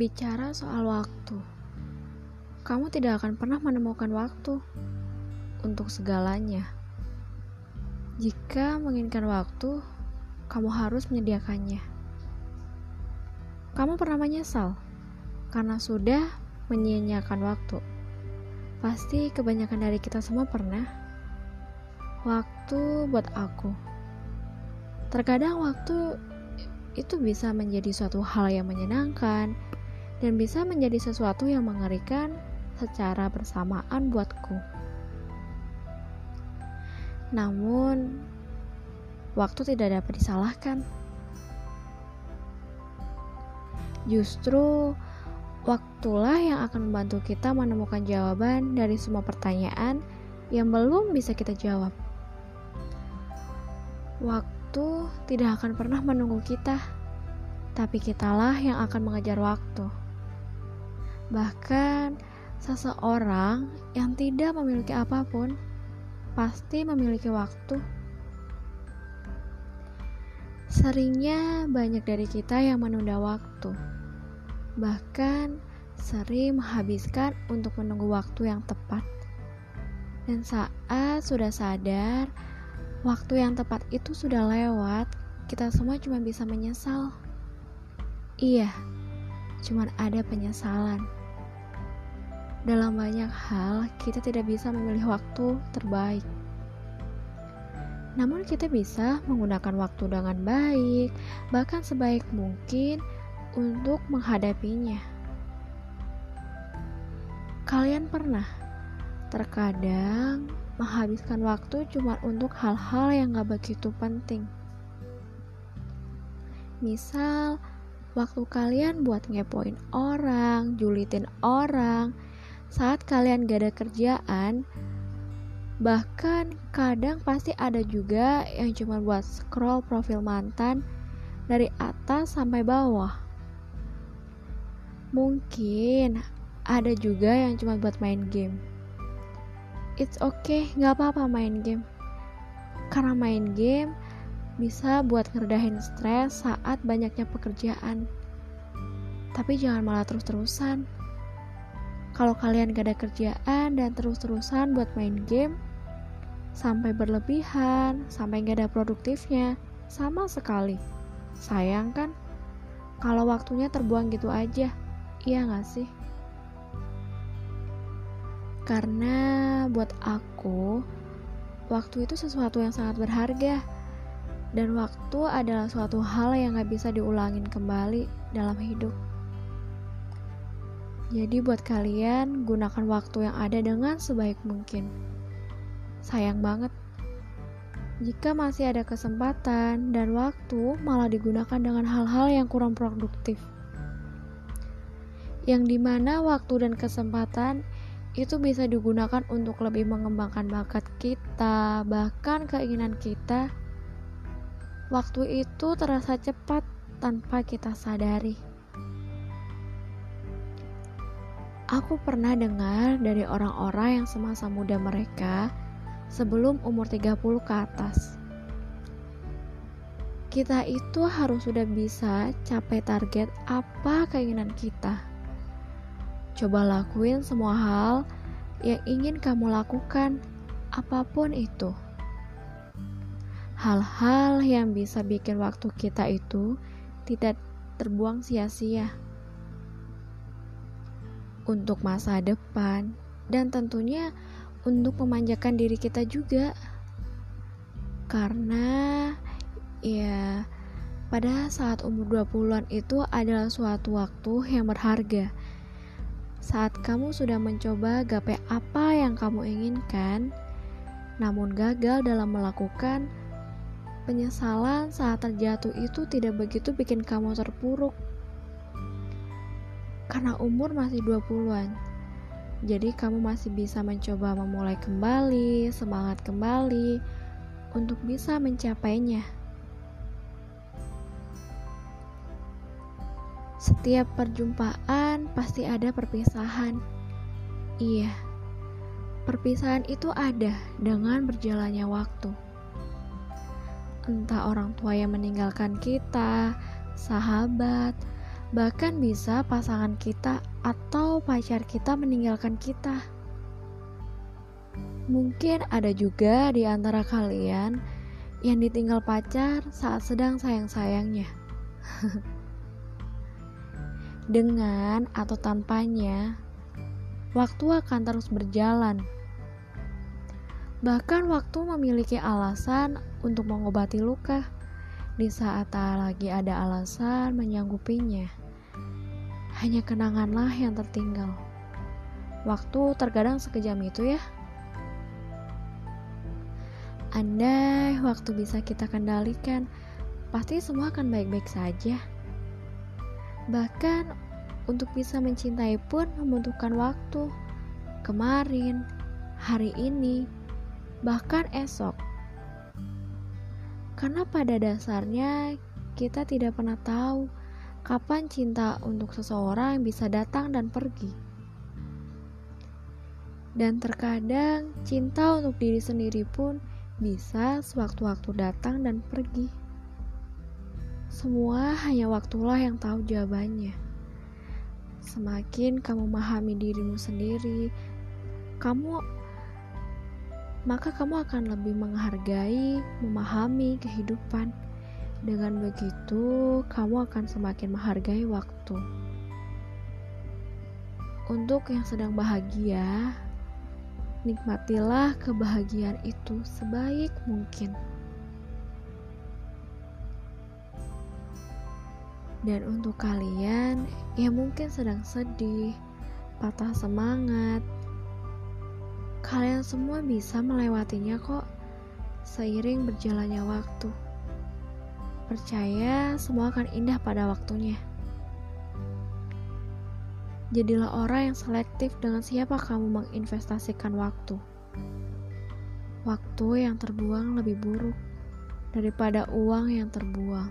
Bicara soal waktu, kamu tidak akan pernah menemukan waktu untuk segalanya. Jika menginginkan waktu, kamu harus menyediakannya. Kamu pernah menyesal karena sudah menyia-nyiakan waktu. Pasti kebanyakan dari kita semua pernah. Waktu buat aku. Terkadang waktu itu bisa menjadi suatu hal yang menyenangkan dan bisa menjadi sesuatu yang mengerikan secara bersamaan buatku. Namun, waktu tidak dapat disalahkan. Justru waktulah yang akan membantu kita menemukan jawaban dari semua pertanyaan yang belum bisa kita jawab. Waktu tidak akan pernah menunggu kita, tapi kitalah yang akan mengejar waktu. Bahkan seseorang yang tidak memiliki apa pun pasti memiliki waktu. Seringnya banyak dari kita yang menunda waktu, bahkan sering menghabiskan untuk menunggu waktu yang tepat. Dan saat sudah sadar, Waktu yang tepat itu sudah lewat, kita semua cuma bisa menyesal. Iya, cuma ada penyesalan. Dalam banyak hal, kita tidak bisa memilih waktu terbaik. Namun kita bisa menggunakan waktu dengan baik, bahkan sebaik mungkin untuk menghadapinya. Kalian pernah terkadang menghabiskan waktu cuma untuk hal-hal yang gak begitu penting. Misal, waktu kalian buat ngepoin orang, julitin orang, saat kalian gak ada kerjaan, bahkan kadang pasti ada juga yang cuma buat scroll profil mantan dari atas sampai bawah. Mungkin ada juga yang cuma buat main game it's okay, nggak apa-apa main game. Karena main game bisa buat ngeredahin stres saat banyaknya pekerjaan. Tapi jangan malah terus-terusan. Kalau kalian gak ada kerjaan dan terus-terusan buat main game, sampai berlebihan, sampai gak ada produktifnya, sama sekali. Sayang kan? Kalau waktunya terbuang gitu aja, iya gak sih? Karena buat aku, waktu itu sesuatu yang sangat berharga. Dan waktu adalah suatu hal yang gak bisa diulangin kembali dalam hidup. Jadi buat kalian, gunakan waktu yang ada dengan sebaik mungkin. Sayang banget jika masih ada kesempatan dan waktu malah digunakan dengan hal-hal yang kurang produktif. Yang di mana waktu dan kesempatan itu bisa digunakan untuk lebih mengembangkan bakat kita, bahkan keinginan kita. Waktu itu terasa cepat tanpa kita sadari. Aku pernah dengar dari orang-orang yang semasa muda mereka sebelum umur 30 ke atas. Kita itu harus sudah bisa capai target apa keinginan kita Coba lakuin semua hal yang ingin kamu lakukan, apa pun itu. Hal-hal yang bisa bikin waktu kita itu tidak terbuang sia-sia untuk masa depan dan tentunya untuk memanjakan diri kita juga. Karena ya pada saat umur 20-an itu adalah suatu waktu yang berharga saat kamu sudah mencoba gapai apa yang kamu inginkan, namun gagal dalam melakukan, penyesalan saat terjatuh itu tidak begitu bikin kamu terpuruk. Karena umur masih 20-an. Jadi kamu masih bisa mencoba memulai kembali, semangat kembali untuk bisa mencapainya. Setiap perjumpaan pasti ada perpisahan. Iya, perpisahan itu ada dengan berjalannya waktu. Entah orang tua yang meninggalkan kita, sahabat, Bahkan bisa pasangan kita atau pacar kita meninggalkan kita. Mungkin ada juga di antara kalian yang ditinggal pacar saat sedang sayang-sayangnya. Dengan atau tanpanya, waktu akan terus berjalan. Bahkan waktu memiliki alasan untuk mengobati luka di saat tak lagi ada alasan menyanggupinya. Hanya kenanganlah yang tertinggal. Waktu terkadang sekejam itu ya. Andai waktu bisa kita kendalikan, pasti semua akan baik-baik saja. Bahkan untuk bisa mencintai pun membutuhkan waktu. Kemarin, hari ini, bahkan esok. Karena pada dasarnya kita tidak pernah tahu kapan cinta untuk seseorang bisa datang dan pergi. Dan terkadang cinta untuk diri sendiri pun bisa sewaktu-waktu datang dan pergi. Semua hanya waktulah yang tahu jawabannya. Semakin kamu memahami dirimu sendiri, kamu maka kamu akan lebih menghargai, memahami kehidupan dengan begitu, kamu akan semakin menghargai waktu. Untuk yang sedang bahagia, nikmatilah kebahagiaan itu sebaik mungkin. Dan untuk kalian yang mungkin sedang sedih, patah semangat, kalian semua bisa melewatinya kok seiring berjalannya waktu. Percaya semua akan indah pada waktunya. Jadilah orang yang selektif dengan siapa kamu menginvestasikan waktu. Waktu yang terbuang lebih buruk daripada uang yang terbuang.